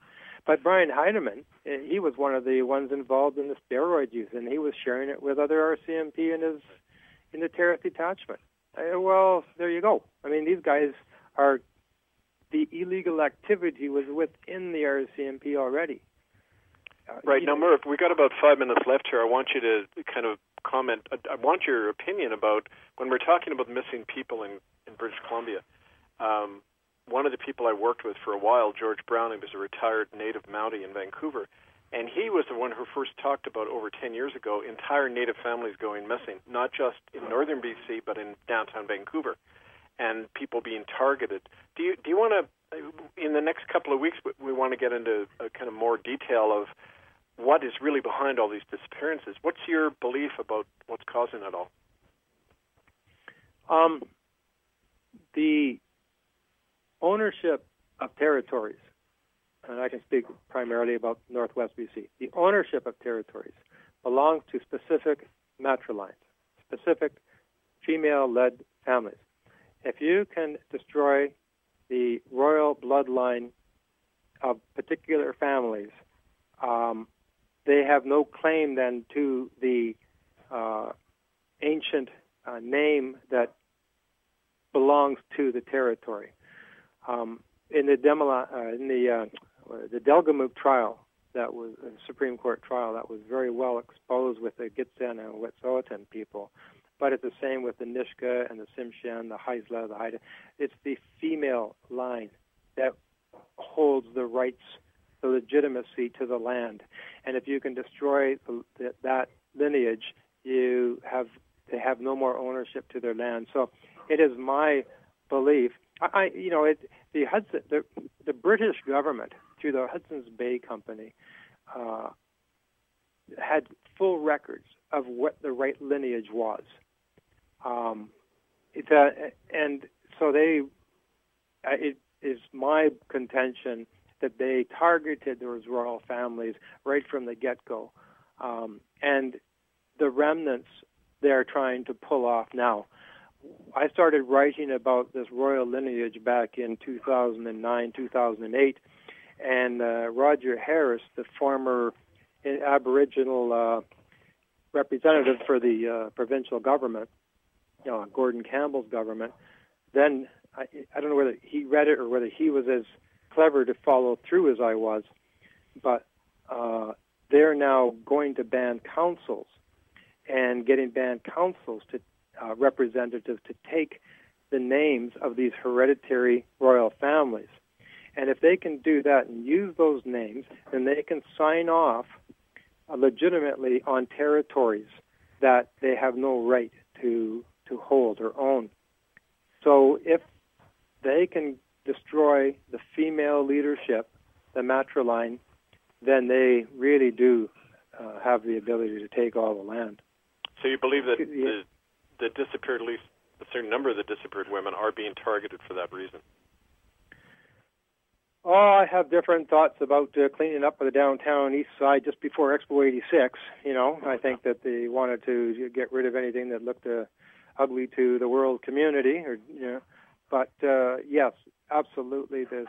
But Brian Heidemann, eh, he was one of the ones involved in the steroid use, and he was sharing it with other RCMP in his in the Terrace detachment. Uh, well, there you go. I mean, these guys are the illegal activity was within the RCMP already. Uh, Right now, Merv, we got about five minutes left here. I want you to kind of comment. I- I want your opinion about when we're talking about missing people in, in British Columbia. Um, one of the people I worked with for a while, George Brown, he was a retired native Mountie in Vancouver, and he was the one who first talked about over 10 years ago entire native families going missing, not just in northern BC, but in downtown Vancouver, and people being targeted. Do you do you want to, in the next couple of weeks, we- want to get into a kind of more detail of what is really behind all these disappearances? What's your belief about what's causing it all? um, the ownership of territories, and I can speak primarily about Northwest BC. The ownership of territories belongs to specific matrilines, specific female-led families. If you can destroy the royal bloodline of particular families, um, they have no claim then to the uh, ancient uh, name that belongs to the territory. Um, in the Demala, uh, in the uh, Uh, the Delgamuukw trial, that was a Supreme Court trial that was very well exposed with the Gitxsan and Wet'suwet'en people. But it's the same with the Nisga'a and the Tsimshian, the Haisla, the Haida. It's the female line that holds the rights, the legitimacy to the land. And if you can destroy the, that lineage, you have they have no more ownership to their land. So it is my belief. I, I you know, it, the Hudson, the, the British government through the Hudson's Bay Company uh, had full records of what the right lineage was. Um, it, uh, and so they, uh, it is my contention that they targeted those royal families right from the get-go, um, and the remnants they're trying to pull off now. I started writing about this royal lineage back in 2009, 2008, and uh, Roger Harris, the former Aboriginal uh, representative for the uh, provincial government, you know, Gordon Campbell's government, then I, I don't know whether he read it or whether he was as clever to follow through as I was, but uh, they're now going to ban councils and getting band councils to uh, representatives to take the names of these hereditary royal families. And if they can do that and use those names, then they can sign off legitimately on territories that they have no right to to hold or own. So if they can destroy the female leadership, the matriline, then they really do uh, have the ability to take all the land. So you believe that the, the disappeared, at least a certain number of the disappeared women, are being targeted for that reason? Oh, I have different thoughts about uh, cleaning up the downtown east side just before Expo 86. You know, I think that they wanted to get rid of anything that looked uh, ugly to the world community, or you know. But uh, yes, absolutely, this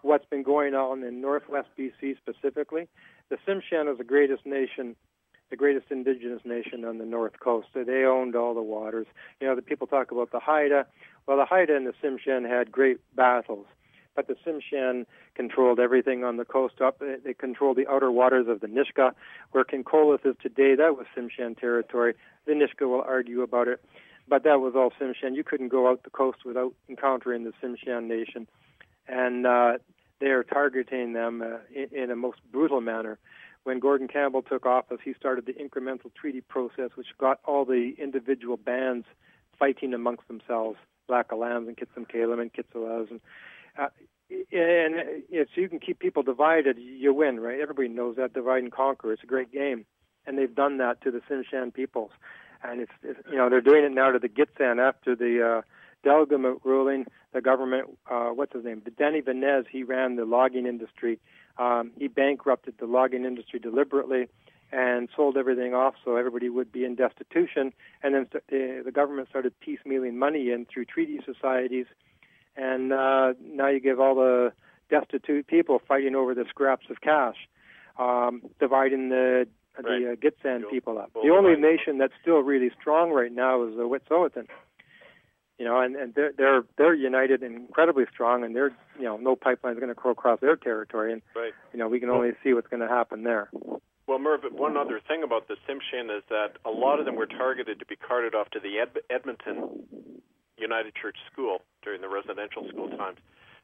what's been going on in Northwest BC specifically. The Tsimshian is the greatest nation, the greatest indigenous nation on the North Coast. So they owned all the waters. You know, the people talk about the Haida. Well, the Haida and the Tsimshian had great battles but the Tsimshian controlled everything on the coast up. They controlled the outer waters of the Nisga'a, where Kincolith is today. That was Tsimshian territory. The Nisga'a will argue about it, but that was all Tsimshian. You couldn't go out the coast without encountering the Tsimshian nation, and uh, they are targeting them uh, in, in a most brutal manner. When Gordon Campbell took office, he started the incremental treaty process, which got all the individual bands fighting amongst themselves, Lax Kw'alaams and Kitsim and Kitselas and uh, and if you can keep people divided, you win, right? Everybody knows that divide and conquer. It's a great game, and they've done that to the Tsimshian peoples, and it's, it's you know they're doing it now to the Gitxsan after the uh, Delgamuukw ruling. The government, uh, what's his name? Dani Venez, he ran the logging industry. Um, he bankrupted the logging industry deliberately and sold everything off so everybody would be in destitution. And then st- the, the government started piecemealing money in through treaty societies and uh, now you give all the destitute people fighting over the scraps of cash, um, dividing the right. the uh, Gitxsan people up. The only nation that's still really strong right now is the Wet'suwet'en. You know, and, and they're they're they're united and incredibly strong, and they're you know no pipeline is going to go across their territory, and right. you know we can only see what's going to happen there. Well, Merv, one other thing about the Tsimshian is that a lot of them were targeted to be carted off to the Ed- Edmonton United Church School during the residential school times.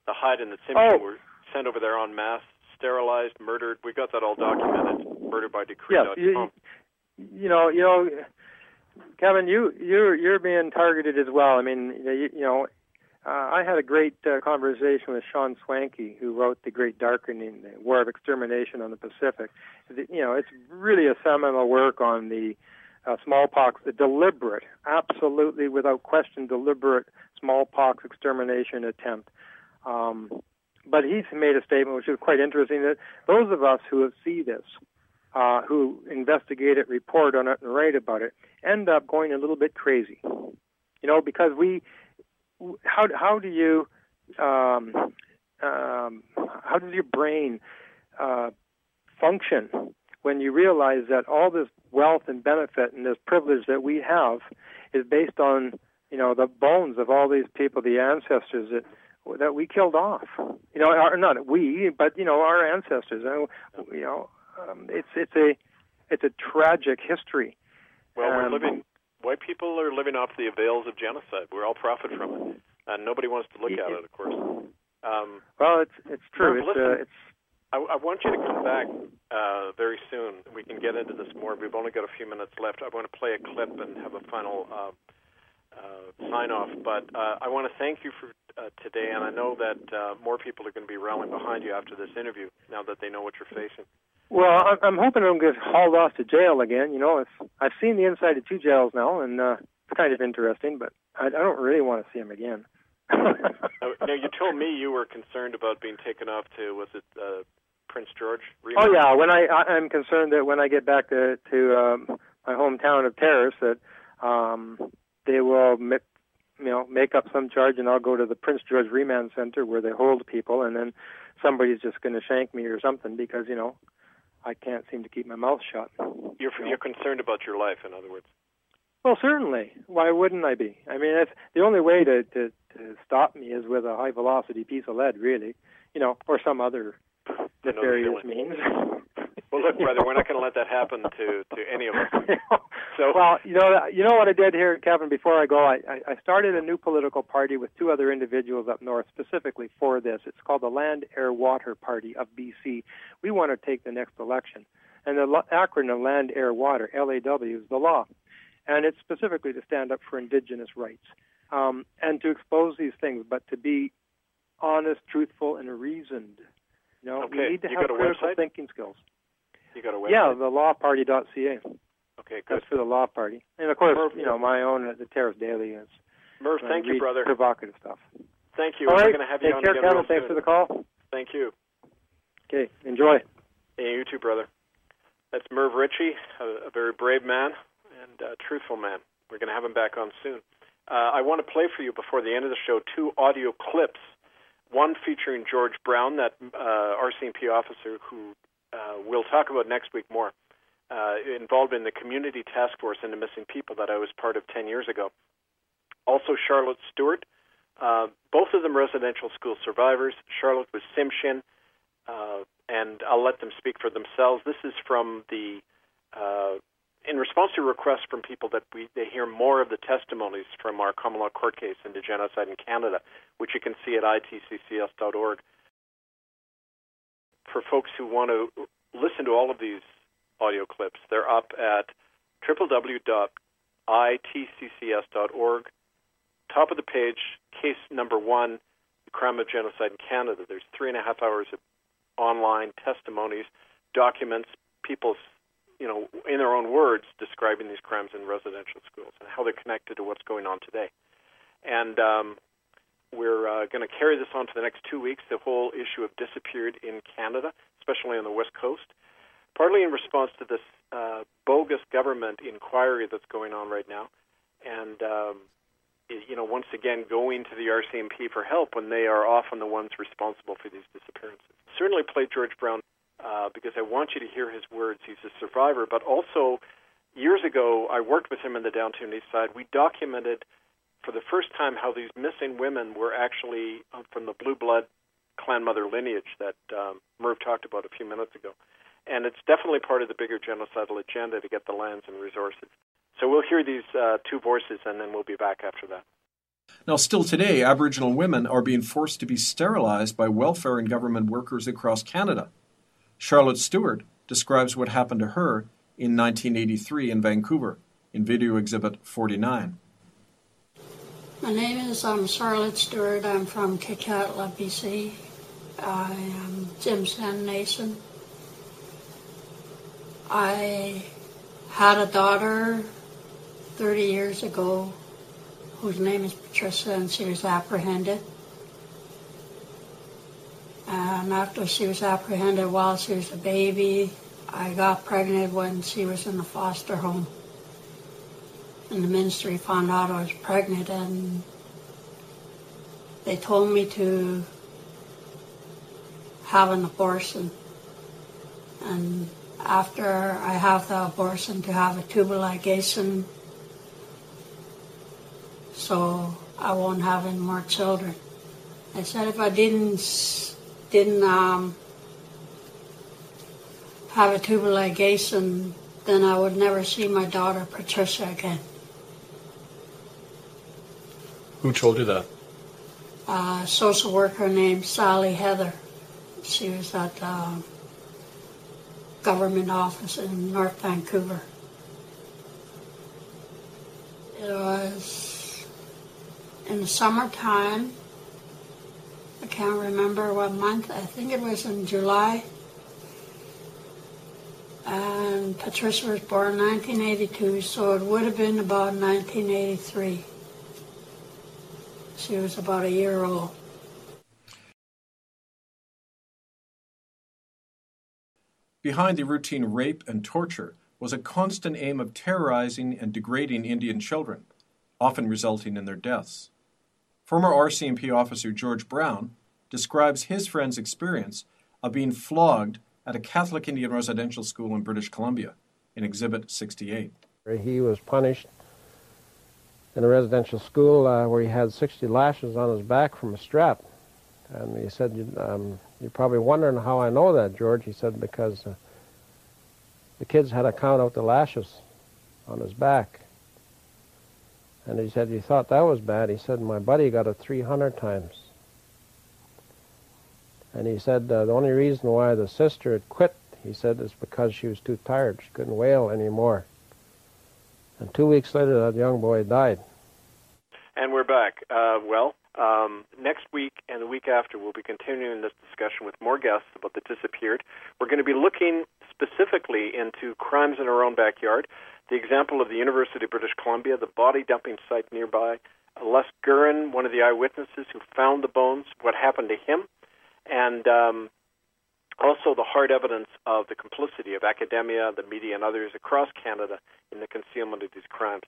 The Haida and the Tsimshian oh. were sent over there en masse, sterilized, murdered. We got that all documented. Murdered by decree. Yes, you, you know, you know, Kevin, you you're you're being targeted as well. I mean, you, you know, uh, I had a great uh, conversation with Sean Swanky, who wrote The Great Darkening, the War of Extermination on the Pacific. You know, it's really a seminal work on the uh, smallpox, the deliberate, absolutely without question, deliberate smallpox extermination attempt. Um, but he's made a statement which is quite interesting that those of us who see this, uh, who investigate it, report on it, and write about it, end up going a little bit crazy. You know, because we, how how do you, um, um, how does your brain uh, function when you realize that all this wealth and benefit and this privilege that we have is based on you know the bones of all these people, the ancestors that that we killed off. You know, our, not we, but you know, our ancestors. And, You know, um, it's it's a it's a tragic history. Well, we're um, living. White people are living off the avails of genocide. We all profit from it, and nobody wants to look at it, of course. Um, well, it's it's true. it's, uh, it's I, I want you to come back uh, very soon. We can get into this more. We've only got a few minutes left. I want to play a clip and have a final uh, uh, sign off. But uh, I want to thank you for uh, today, and I know that uh, more people are going to be rallying behind you after this interview now that they know what you're facing. Well, I'm hoping I don't get hauled off to jail again. You know, it's, I've seen the inside of two jails now, and uh, it's kind of interesting, but I, I don't really want to see them again. Now, you told me you were concerned about being taken off to was it uh, Prince George? Oh yeah, when I, I I'm concerned that when I get back to to um, my hometown of Terrace that um, they will mi- you know make up some charge and I'll go to the Prince George Remand Center where they hold people and then somebody's just going to shank me or something because you know I can't seem to keep my mouth shut. You're you're concerned about your life, in other words. Well, certainly. Why wouldn't I be? I mean, it's the only way to, to to stop me is with a high velocity piece of lead, really, you know, or some other nefarious means. well, look, brother, we're not going to let that happen to to any of us. So, well, you know, you know what I did here, Kevin. Before I go, I, I started a new political party with two other individuals up north, specifically for this. It's called the Land, Air, Water Party of BC. We want to take the next election, and the acronym Land, Air, Water (LAW) is the law, and it's specifically to stand up for Indigenous rights um, and to expose these things, but to be honest, truthful, and reasoned. You know, okay. we need to you have critical thinking skills. You got a website? Yeah, the lawparty.ca. Okay, good. That's for the law party, and of course, Merv, you know, my own uh, the Terrace Daily is. Merv, thank you, brother. Provocative stuff. Thank you. All right. We're going to have Take you on care, again Kevin. Thanks soon. for the call. Thank you. Okay, enjoy. Hey, you too, brother. That's Merv Ritchie, a, a very brave man and a truthful man. We're going to have him back on soon. Uh, I want to play for you before the end of the show two audio clips. One featuring George Brown, that uh, RCMP officer who uh, we'll talk about next week more, uh, involved in the community task force into missing people that I was part of 10 years ago. Also, Charlotte Stewart, uh, both of them residential school survivors. Charlotte was Tsimshian, uh, and I'll let them speak for themselves. This is from the in response to requests from people that we they hear more of the testimonies from our common law court case into genocide in Canada, which you can see at itccs.org. For folks who want to listen to all of these audio clips, they're up at www.itccs.org. Top of the page, case number one, the crime of genocide in Canada. There's three and a half hours of online testimonies, documents, people's you know, in their own words, describing these crimes in residential schools and how they're connected to what's going on today. And um, we're uh, going to carry this on for the next two weeks. The whole issue of disappeared in Canada, especially on the west coast, partly in response to this uh, bogus government inquiry that's going on right now, and um, you know, once again going to the RCMP for help when they are often the ones responsible for these disappearances. Certainly played George Brown uh, because I want you to hear his words. He's a survivor, but also years ago I worked with him in the downtown east side. We documented for the first time how these missing women were actually uh, from the blue blood clan mother lineage that um, Merv talked about a few minutes ago. And it's definitely part of the bigger genocidal agenda to get the lands and resources. So we'll hear these uh, two voices and then we'll be back after that. Now, still today, Aboriginal women are being forced to be sterilized by welfare and government workers across Canada. Charlotte Stewart describes what happened to her in 1983 in Vancouver in Video Exhibit 49. My name is um, Charlotte Stewart. I'm from Kitkatla, BC. I am Tsimshian Nation. I had a daughter 30 years ago whose name is Patricia, and she was apprehended. And after she was apprehended while she was a baby, I got pregnant when she was in the foster home. And the ministry found out I was pregnant and they told me to have an abortion. And after I have the abortion to have a tubal ligation so I won't have any more children I said if I didn't didn't um, have a tubal ligation, then I would never see my daughter Patricia again. Who told you that? A social worker named Sally Heather. She was at the um, government office in North Vancouver. It was in the summertime. I can't remember what month. I think it was in July. And Patricia was born in 1982, so it would have been about 1983. She was about a year old. Behind the routine rape and torture was a constant aim of terrorizing and degrading Indian children, often resulting in their deaths. Former RCMP officer George Brown describes his friend's experience of being flogged at a Catholic Indian residential school in British Columbia in Exhibit 68. He was punished in a residential school uh, where he had 60 lashes on his back from a strap. And he said, um, You're probably wondering how I know that, George. He said, Because uh, the kids had to count out the lashes on his back. And he said, he thought that was bad. He said, My buddy got it 300 times. And he said, uh, The only reason why the sister had quit, he said, is because she was too tired. She couldn't wail anymore. And two weeks later, that young boy died. And we're back. Uh, well, um, next week and the week after, we'll be continuing this discussion with more guests about the disappeared. We're going to be looking specifically into crimes in our own backyard. The example of the University of British Columbia, the body dumping site nearby, Les Guerin, one of the eyewitnesses who found the bones, what happened to him, and um, also the hard evidence of the complicity of academia, the media, and others across Canada in the concealment of these crimes.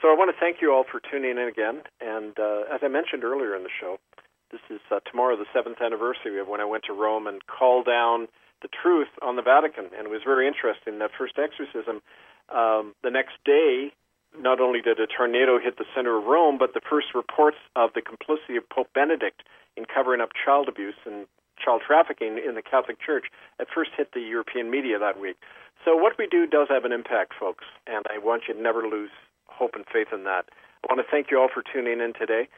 So I want to thank you all for tuning in again. And uh, as I mentioned earlier in the show, this is uh, tomorrow the seventh anniversary of when I went to Rome and called down the truth on the Vatican, and it was very interesting. That first exorcism, um, the next day, not only did a tornado hit the center of Rome, but the first reports of the complicity of Pope Benedict in covering up child abuse and child trafficking in the Catholic Church at first hit the European media that week. So what we do does have an impact, folks, and I want you to never lose hope and faith in that. I want to thank you all for tuning in today.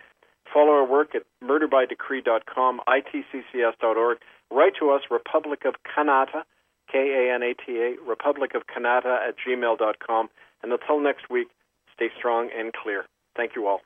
Follow our work at murderbydecree.com, itccs.org. Write to us, Republic of Kanata, K-A-N-A-T-A, Republic of Kanata at gmail.com. And until next week, stay strong and clear. Thank you all.